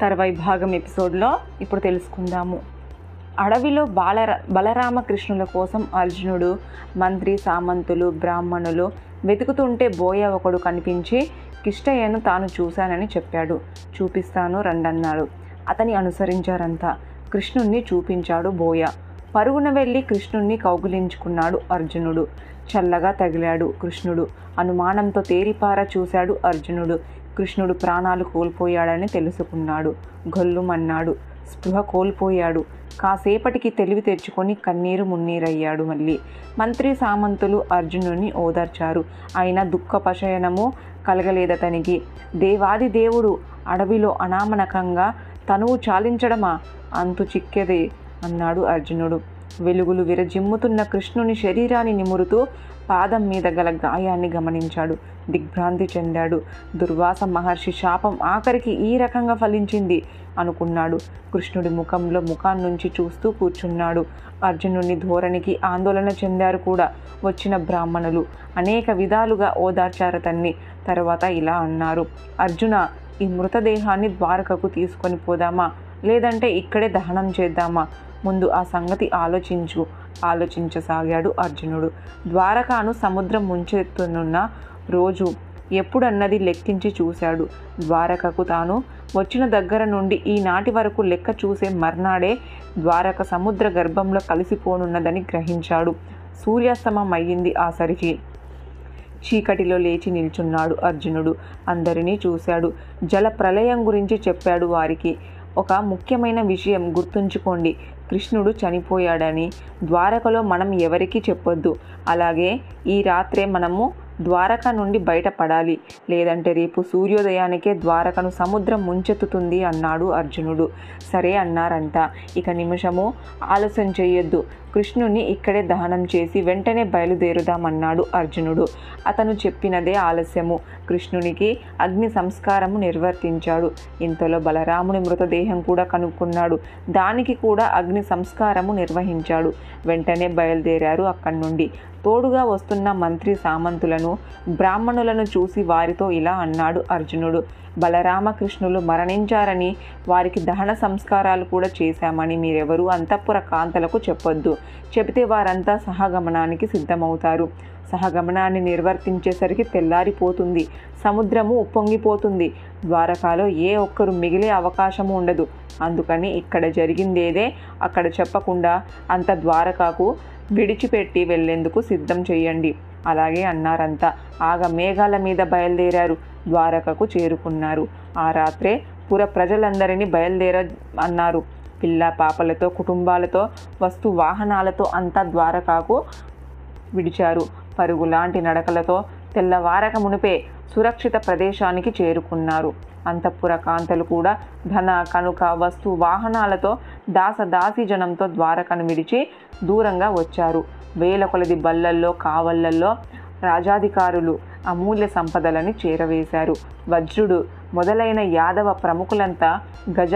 తర్వాయి భాగం ఎపిసోడ్లో ఇప్పుడు తెలుసుకుందాము. అడవిలో బాలర బలరామకృష్ణుల కోసం అర్జునుడు మంత్రి సామంతులు బ్రాహ్మణులు వెతుకుతుంటే బోయ ఒకడు కనిపించి కిష్టయ్యను తాను చూశానని చెప్పాడు. చూపిస్తాను రండన్నాడు. అతని అనుసరించారంతా. కృష్ణుణ్ణి చూపించాడు బోయ. పరుగున వెళ్ళి కృష్ణుణ్ణి కౌగులించుకున్నాడు అర్జునుడు. చల్లగా తగిలాడు కృష్ణుడు. అనుమానంతో తేరిపార చూశాడు అర్జునుడు. కృష్ణుడు ప్రాణాలు కోల్పోయాడని తెలుసుకున్నాడు. గొల్లుమన్నాడు. స్పృహ కోల్పోయాడు. కాసేపటికి తెలివి తెచ్చుకొని కన్నీరు మున్నీరయ్యాడు మళ్ళీ. మంత్రి సామంతులు అర్జునుని ఓదార్చారు. ఆయన దుఃఖపశయనము కలగలేదతనికి. దేవాది దేవుడు అడవిలో అనామనకంగా తనువు చాలించడమా? అంతు చిక్కెదే అన్నాడు అర్జునుడు. వెలుగులు విరజిమ్ముతున్న కృష్ణుని శరీరాన్ని నిమురుతూ పాదం మీద గల గాయాన్ని గమనించాడు. దిగ్భ్రాంతి చెందాడు. దుర్వాస మహర్షి శాపం ఆఖరికి ఈ రకంగా ఫలించింది అనుకున్నాడు. కృష్ణుడి ముఖంలో ముఖాన్నుంచి చూస్తూ కూర్చున్నాడు. అర్జునుని ధోరణికి ఆందోళన చెందారు కూడా వచ్చిన బ్రాహ్మణులు. అనేక విధాలుగా ఓదార్చారతన్ని. తర్వాత ఇలా అన్నారు. అర్జున ఈ మృతదేహాన్ని ద్వారకకు తీసుకొని పోదామా? లేదంటే ఇక్కడే దహనం చేద్దామా? ముందు ఆ సంగతి ఆలోచించు ఆలోచించసాగాడు అర్జునుడు. ద్వారకాను సముద్రం ముంచెత్తునున్న రోజు ఎప్పుడన్నది లెక్కించి చూశాడు. ద్వారకకు తాను వచ్చిన దగ్గర నుండి ఈనాటి వరకు లెక్క చూసే మర్నాడే ద్వారక సముద్ర గర్భంలో కలిసిపోనున్నదని గ్రహించాడు. సూర్యాస్తమం అయ్యింది ఆ సరికి. చీకటిలో లేచి నిల్చున్నాడు అర్జునుడు. అందరినీ చూశాడు. జల ప్రళయం గురించి చెప్పాడు వారికి. ఒక ముఖ్యమైన విషయం గుర్తుంచుకోండి. కృష్ణుడు చనిపోయాడని. ద్వారకలో మనం ఎవరికీ చెప్పొద్దు. అలాగే ఈ రాత్రే మనము ద్వారక నుండి బయటపడాలి. లేదంటే రేపు సూర్యోదయానికే ద్వారకను సముద్రం ముంచెత్తుతుంది అన్నాడు అర్జునుడు. సరే అన్నారంతా. ఇక నిమిషము ఆలస్యం చేయొద్దు. కృష్ణుని ఇక్కడే దహనం చేసి వెంటనే బయలుదేరుదామన్నాడు అర్జునుడు. అతను చెప్పినదే ఆలస్యము. కృష్ణునికి అగ్ని సంస్కారము నిర్వర్తించాడు. ఇంతలో బలరాముని మృతదేహం కూడా కనుక్కున్నాడు. దానికి కూడా అగ్ని సంస్కారము నిర్వహించాడు. వెంటనే బయలుదేరారు అక్కడి నుండి. తోడుగా వస్తున్న మంత్రి సామంతులను బ్రాహ్మణులను చూసి వారితో ఇలా అన్నాడు అర్జునుడు. బలరామకృష్ణులు మరణించారని వారికి దహన సంస్కారాలు కూడా చేశామని మీరెవరూ అంతఃపుర కాంతలకు చెప్పొద్దు. చెబితే వారంతా సహగమనానికి సిద్ధమవుతారు. సహగమనాన్ని నిర్వర్తించేసరికి తెల్లారిపోతుంది. సముద్రము ఉప్పొంగిపోతుంది. ద్వారకాలో ఏ ఒక్కరు మిగిలే అవకాశము ఉండదు. అందుకని ఇక్కడ జరిగిందేదే అక్కడ చెప్పకుండా అంత ద్వారకాకు విడిచిపెట్టి వెళ్ళేందుకు సిద్ధం చేయండి అలాగే అన్నారంతా. ఆగ మేఘాల మీద బయలుదేరారు. ద్వారకకు చేరుకున్నారు. ఆ రాత్రే పుర ప్రజలందరినీ బయలుదేర అన్నారు. పిల్ల పాపలతో కుటుంబాలతో వస్తు వాహనాలతో అంతా ద్వారకాకు విడిచారు. పరుగులాంటి నడకలతో తెల్లవారక మునిపే సురక్షిత ప్రదేశానికి చేరుకున్నారు. అంతఃపుర కాంతలు కూడా ధన కనుక వస్తు వాహనాలతో దాస దాసి జనంతో ద్వారకను విడిచి దూరంగా వచ్చారు. వేల కొలది బల్లల్లో కావళ్ళల్లో రాజాధికారులు అమూల్య సంపదలని చేరవేశారు. వజ్రుడు మొదలైన యాదవ ప్రముఖులంతా గజ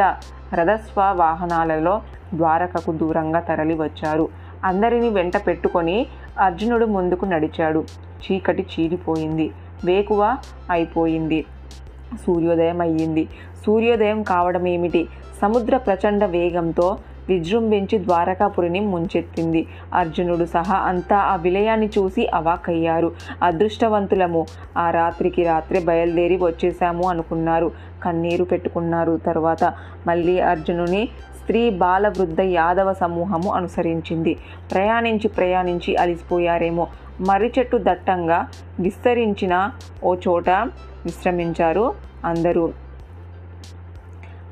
రథస్వ వాహనాలలో ద్వారకకు దూరంగా తరలి వచ్చారు అందరినీ వెంట పెట్టుకొని అర్జునుడు ముందుకు నడిచాడు. చీకటి చీలిపోయింది. వేకువ అయిపోయింది. సూర్యోదయం అయ్యింది. సూర్యోదయం కావడం ఏమిటి సముద్ర ప్రచండ వేగంతో విజృంభించి ద్వారకాపురిని ముంచెత్తింది. అర్జునుడు సహా అంతా ఆ విలయాన్ని చూసి అవాకయ్యారు అదృష్టవంతులము. ఆ రాత్రికి రాత్రే బయలుదేరి వచ్చేసాము అనుకున్నారు. కన్నీరు పెట్టుకున్నారు. తర్వాత మళ్ళీ అర్జునుని స్త్రీ బాల వృద్ధ యాదవ సమూహము అనుసరించింది. ప్రయాణించి ప్రయాణించి అలిసిపోయారేమో. మర్రి చెట్టు దట్టంగా విస్తరించిన ఓ చోట విశ్రమించారు అందరూ.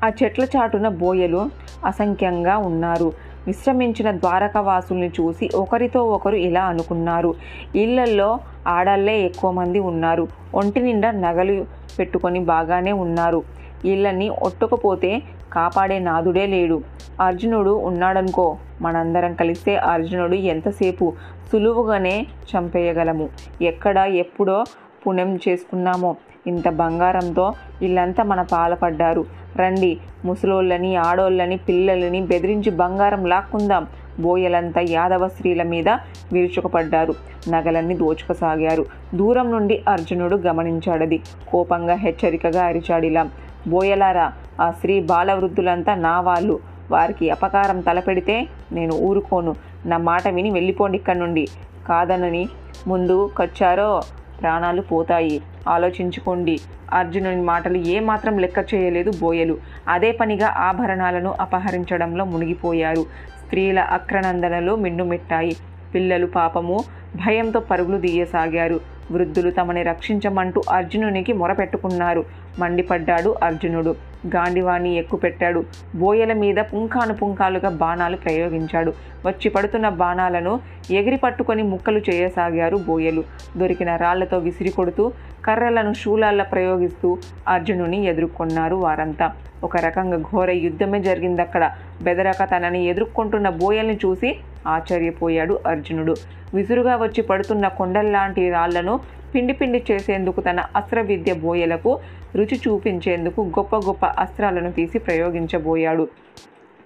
ఆ చెట్ల చాటున బోయలు అసంఖ్యంగా ఉన్నారు. విశ్రమించిన ద్వారకవాసుల్ని చూసి ఒకరితో ఒకరు ఇలా అనుకున్నారు. ఇళ్ళల్లో ఆడళ్ళే ఎక్కువ మంది ఉన్నారు. ఒంటి నిండా నగలు పెట్టుకొని బాగానే ఉన్నారు. ఇళ్ళని ఒట్టుకపోతే కాపాడే నాదుడే లేడు. అర్జునుడు ఉన్నాడనుకో మనందరం కలిస్తే అర్జునుడు ఎంతసేపు సులువుగానే చంపేయగలము. ఎక్కడ ఎప్పుడో పుణ్యం చేసుకున్నామో. ఇంత బంగారంతో ఇల్లంతా మన పాలపడ్డారు. రండి ముసలోళ్ళని ఆడోళ్ళని పిల్లలని బెదిరించి బంగారం లాక్కుందాం. బోయలంతా యాదవ స్త్రీల మీద విరుచుకుపడ్డారు. నగలన్నీ దోచుకసాగారు. దూరం నుండి అర్జునుడు గమనించాడది. కోపంగా హెచ్చరికగా అరిచాడిలా. బోయలారా ఆ స్త్రీ బాలవృద్ధులంతా నా వాళ్ళు. వారికి అపకారం తలపెడితే నేను ఊరుకోను. నా మాట విని వెళ్ళిపోండి ఇక్కడి నుండి. కాదనని ముందు కొచ్చారో? ప్రాణాలు పోతాయి. ఆలోచించుకోండి. అర్జునుని మాటలు ఏమాత్రం లెక్క చేయలేదు బోయలు. అదే పనిగా ఆభరణాలను అపహరించడంలో మునిగిపోయారు. స్త్రీల అక్రనందనలు మిన్నుమెట్టాయి పిల్లలు పాపము భయంతో పరుగులు తీయసాగారు. వృద్ధులు తమని రక్షించమంటూ అర్జునునికి మొరపెట్టుకున్నారు. మండిపడ్డాడు అర్జునుడు. గాండివాణి ఎక్కుపెట్టాడు. బోయల మీద పుంఖాను పుంఖాలుగా బాణాలు ప్రయోగించాడు. వచ్చి పడుతున్న బాణాలను ఎగిరి పట్టుకొని ముక్కలు చేయసాగారు బోయలు. దొరికిన రాళ్ళతో విసిరి కొడుతూ కర్రలను శూలాల్లో ప్రయోగిస్తూ అర్జునుని ఎదుర్కొన్నారు వారంతా. ఒక రకంగా ఘోర యుద్ధమే జరిగింది అక్కడ బెదరక తనని ఎదుర్కొంటున్న బోయల్ని చూసి ఆశ్చర్యపోయాడు అర్జునుడు. విసురుగా వచ్చి పడుతున్న కొండల్లాంటి రాళ్ళను పిండి పిండి చేసేందుకు తన అస్త్ర విద్య బోయలకు రుచి చూపించేందుకు గొప్ప గొప్ప అస్త్రాలను తీసి ప్రయోగించబోయాడు.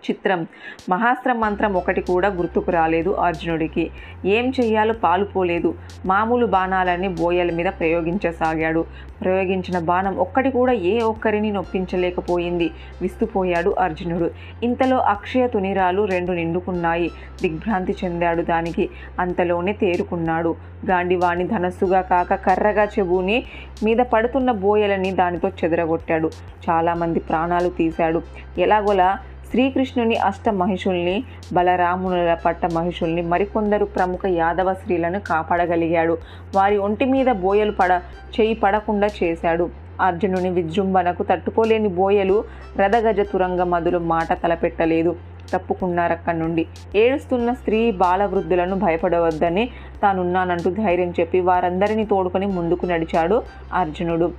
చిత్రం. మహాస్త్ర మంత్రం ఒకటి కూడా గుర్తుకు రాలేదు అర్జునుడికి. ఏం చెయ్యాలో పాలుపోలేదు మామూలు బాణాలన్నీ బోయల మీద ప్రయోగించసాగాడు. ప్రయోగించిన బాణం ఒక్కటి కూడా ఏ ఒక్కరిని నొప్పించలేకపోయింది. విస్తుపోయాడు అర్జునుడు. ఇంతలో అక్షయ తునిరాలు రెండు నిండుకున్నాయి. దిగ్భ్రాంతి చెందాడు దానికి. అంతలోనే తేరుకున్నాడు. గాండివాణి ధనస్సుగా కాక కర్రగా చెబుని మీద పడుతున్న బోయలని దానితో చెదరగొట్టాడు. చాలామంది ప్రాణాలు తీశాడు. ఎలాగోలా శ్రీకృష్ణుని అష్ట మహిషుల్ని బలరామునుల పట్ట మహిషుల్ని మరికొందరు ప్రముఖ యాదవ స్త్రీలను కాపాడగలిగాడు. వారి ఒంటి మీద బోయలు పడ చేయి పడకుండా చేశాడు. అర్జునుని విజృంభణకు తట్టుకోలేని బోయలు రథగజ తురంగ మధులు మాట తలపెట్టలేదు. తప్పుకున్నారక్కడి నుండి. ఏడుస్తున్న స్త్రీ బాలవృద్ధులను భయపడవద్దని తానున్నానంటూ ధైర్యం చెప్పి వారందరినీ తోడుకొని ముందుకు నడిచాడు అర్జునుడు.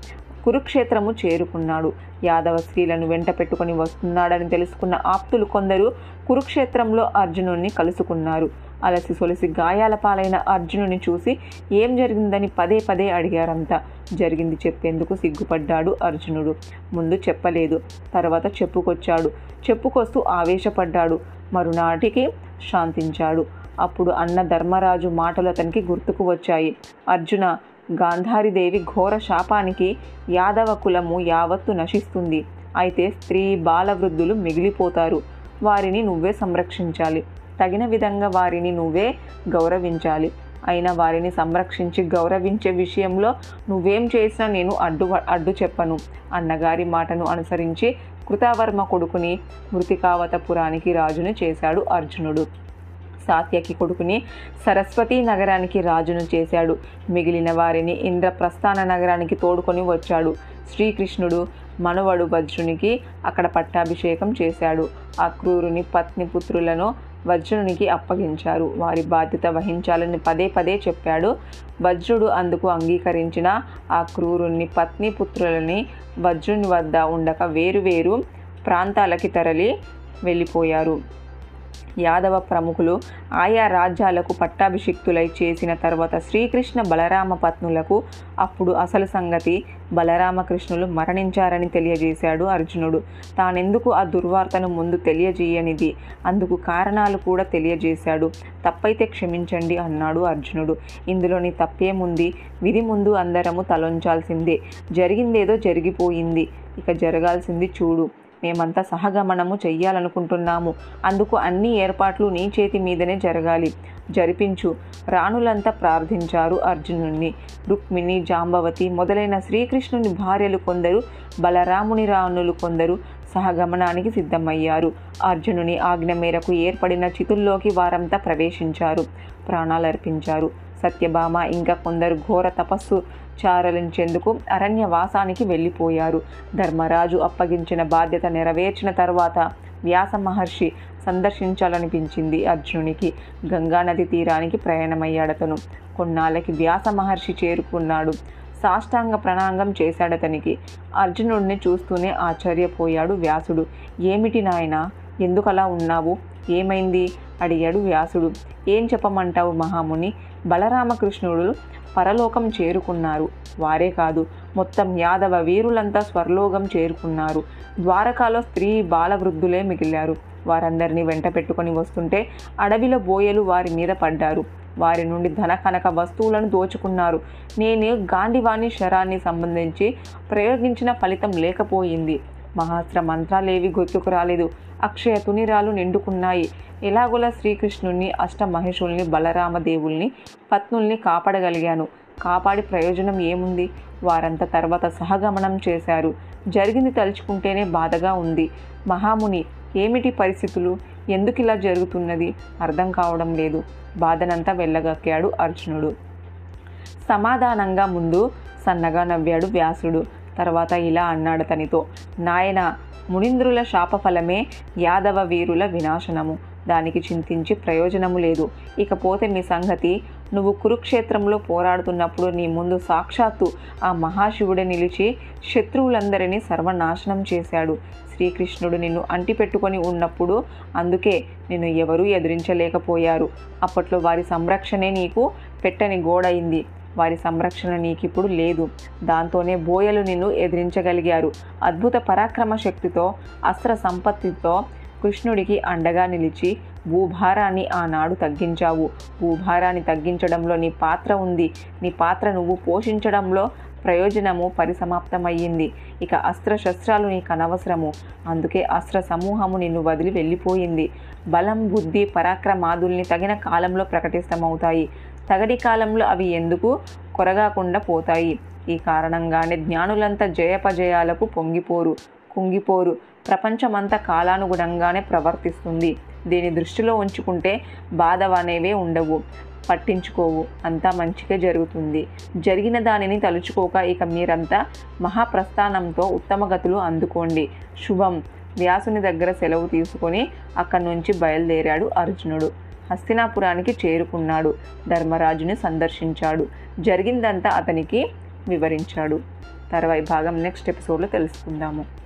కురుక్షేత్రము చేరుకున్నాడు. యాదవ స్త్రీలను వెంట పెట్టుకుని వస్తున్నాడని తెలుసుకున్న ఆప్తులు కొందరు కురుక్షేత్రంలో అర్జునుడిని కలుసుకున్నారు. అలసి సొలసి గాయాల పాలైన అర్జునుని చూసి ఏం జరిగిందని పదే పదే అడిగారంతా జరిగింది చెప్పేందుకు సిగ్గుపడ్డాడు అర్జునుడు. ముందు చెప్పలేదు తర్వాత చెప్పుకొచ్చాడు. చెప్పుకొస్తూ ఆవేశపడ్డాడు. మరునాటికి శాంతించాడు. అప్పుడు అన్న ధర్మరాజు మాటలు అతనికి గుర్తుకు వచ్చాయి. అర్జున గాంధారీదేవి ఘోర శాపానికి యాదవ కులము యావత్తు నశిస్తుంది. అయితే స్త్రీ బాలవృద్ధులు మిగిలిపోతారు. వారిని నువ్వే సంరక్షించాలి. తగిన విధంగా వారిని నువ్వే గౌరవించాలి. అయినా వారిని సంరక్షించి గౌరవించే విషయంలో నువ్వేం చేసినా నేను అడ్డు అడ్డు చెప్పను. అన్నగారి మాటను అనుసరించి కృతావర్మ కొడుకుని మృతికావతపురానికి రాజును చేశాడు అర్జునుడు. సాత్యకి కొడుకుని సరస్వతీ నగరానికి రాజును చేశాడు. మిగిలిన వారిని ఇంద్రప్రస్థాన నగరానికి తోడుకొని వచ్చాడు. శ్రీకృష్ణుడు మనవడు వజ్రునికి అక్కడ పట్టాభిషేకం చేశాడు. ఆ క్రూరుని పత్ని పుత్రులను వజ్రునికి అప్పగించారు. వారి బాధ్యత వహించాలని పదే పదే చెప్పాడు. వజ్రుడు అందుకు అంగీకరించిన ఆ క్రూరుని పత్ని పుత్రులని వజ్రుని వద్ద ఉండక వేరువేరు ప్రాంతాలకి తరలి వెళ్ళిపోయారు. యాదవ ప్రముఖులు ఆయా రాజ్యాలకు పట్టాభిషిక్తులై చేసిన తర్వాత శ్రీకృష్ణ బలరామ పత్నులకు అప్పుడు అసలు సంగతి బలరామకృష్ణులు మరణించారని తెలియజేశాడు అర్జునుడు. తానెందుకు ఆ దుర్వార్తను ముందు తెలియజేయనిది? అందుకు కారణాలు కూడా తెలియజేశాడు. తప్పైతే క్షమించండి అన్నాడు అర్జునుడు. ఇందులోని తప్పేముంది? విధి ముందు అందరము తలొంచాల్సిందే. జరిగిందేదో జరిగిపోయింది. ఇక జరగాల్సింది చూడు. మేమంతా సహగమనము చెయ్యాలనుకుంటున్నాము. అందుకు అన్ని ఏర్పాట్లు నీ చేతి మీదనే జరగాలి. జరిపించు. రాణులంతా ప్రార్థించారు అర్జునుణ్ణి. రుక్మిణి జాంబవతి మొదలైన శ్రీకృష్ణుని భార్యలు కొందరు బలరాముని రాణులు కొందరు సహగమనానికి సిద్ధమయ్యారు. అర్జునుని ఆజ్ఞ మేరకు ఏర్పడిన చితుల్లోకి వారంతా ప్రవేశించారు. ప్రాణాలర్పించారు. సత్యభామ. ఇంకా కొందరు ఘోర తపస్సు చారలించేందుకు అరణ్యవాసానికి వెళ్ళిపోయారు. ధర్మరాజు అప్పగించిన బాధ్యత నెరవేర్చిన తర్వాత వ్యాస మహర్షి సందర్శించాలనిపించింది అర్జునునికి. గంగానది తీరానికి ప్రయాణమయ్యాడతను. కొన్నాళ్ళకి వ్యాస మహర్షి చేరుకున్నాడు. సాష్టాంగ ప్రణాంగం చేశాడతనికి. అర్జునుడిని చూస్తూనే ఆశ్చర్యపోయాడు వ్యాసుడు. ఏమిటి నాయన? ఎందుకలా ఉన్నావు? ఏమైంది? అడిగాడు వ్యాసుడు. ఏం చెప్పమంటావు మహాముని? బలరామకృష్ణుడు పరలోకం చేరుకున్నారు. వారే కాదు మొత్తం యాదవ వీరులంతా స్వర్లోకం చేరుకున్నారు. ద్వారకాలో స్త్రీ బాలవృద్ధులే మిగిలారు. వారందరినీ వెంట పెట్టుకొని వస్తుంటే అడవిలో బోయలు వారి మీద పడ్డారు. వారి నుండి ధన కనక వస్తువులను దోచుకున్నారు. నేను గాంధీవాణి శరాన్ని సంబంధించి ప్రయోగించిన ఫలితం లేకపోయింది. మహాస్త్ర మంత్రాలేవి గుర్తుకు రాలేదు. అక్షయ తునిరాలు నిండుకున్నాయి. ఎలాగోలా శ్రీకృష్ణుణ్ణి అష్టమహేషుల్ని బలరామదేవుల్ని పత్నుల్ని కాపాడగలిగాను. కాపాడి ప్రయోజనం ఏముంది? వారంతా తర్వాత సహగమనం చేశారు. జరిగింది తలుచుకుంటేనే బాధగా ఉంది. మహాముని ఏమిటి పరిస్థితులు? ఎందుకు ఇలా జరుగుతున్నది? అర్థం కావడం లేదు. బాధనంతా వెళ్ళగక్కాడు అర్జునుడు. సమాధానంగా ముందు సన్నగా నవ్వాడు వ్యాసుడు. తర్వాత ఇలా అన్నాడు తనితో నాయన మునింద్రుల శాపఫలమే యాదవ వీరుల వినాశనము. దానికి చింతించి ప్రయోజనము లేదు. ఇకపోతే మీ సంగతి నువ్వు కురుక్షేత్రంలో పోరాడుతున్నప్పుడు నీ ముందు సాక్షాత్తు ఆ మహాశివుడే నిలిచి శత్రువులందరినీ సర్వనాశనం చేశాడు. శ్రీకృష్ణుడు నిన్ను అంటిపెట్టుకొని ఉన్నప్పుడు అందుకే నిన్ను ఎవరూ ఎదిరించలేకపోయారు. అప్పట్లో వారి సంరక్షణే నీకు పెట్టని గోడైంది వారి సంరక్షణ నీకిప్పుడు లేదు. దాంతోనే బోయలు నిన్ను ఎదిరించగలిగారు. అద్భుత పరాక్రమ శక్తితో అస్త్ర సంపత్తితో కృష్ణుడికి అండగా నిలిచి భూభారాన్ని ఆనాడు తగ్గించావు. భూభారాన్ని తగ్గించడంలో నీ పాత్ర ఉంది. నీ పాత్ర నువ్వు పోషించడంలో ప్రయోజనము పరిసమాప్తమయ్యింది. ఇక అస్త్రశస్త్రాలు నీకు అనవసరము. అందుకే అస్త్ర సమూహము నిన్ను వదిలి వెళ్ళిపోయింది. బలం బుద్ధి పరాక్రమాదుల్ని తగిన కాలంలో ప్రకటిస్తమవుతాయి. తగడి కాలంలో అవి ఎందుకు కొరగాకుండా పోతాయి? ఈ కారణంగానే జ్ఞానులంతా జయపజయాలకు పొంగిపోరు కుంగిపోరు. ప్రపంచమంతా కాలానుగుణంగానే ప్రవర్తిస్తుంది. దీని దృష్టిలో ఉంచుకుంటే బాధ అనేవే ఉండవు. పట్టించుకోవు. అంతా మంచిగా జరుగుతుంది. జరిగిన దానిని తలుచుకోక ఇక మీరంతా మహాప్రస్థానంతో ఉత్తమగతులు అందుకోండి. శుభం. వ్యాసుని దగ్గర సెలవు తీసుకొని అక్కడి నుంచి బయలుదేరాడు అర్జునుడు. హస్తినాపురానికి చేరుకున్నాడు. ధర్మరాజుని సందర్శించాడు. జరిగిందంతా అతనికి వివరించాడు. తర్వాయి భాగం నెక్స్ట్ ఎపిసోడ్లో తెలుసుకుందాము.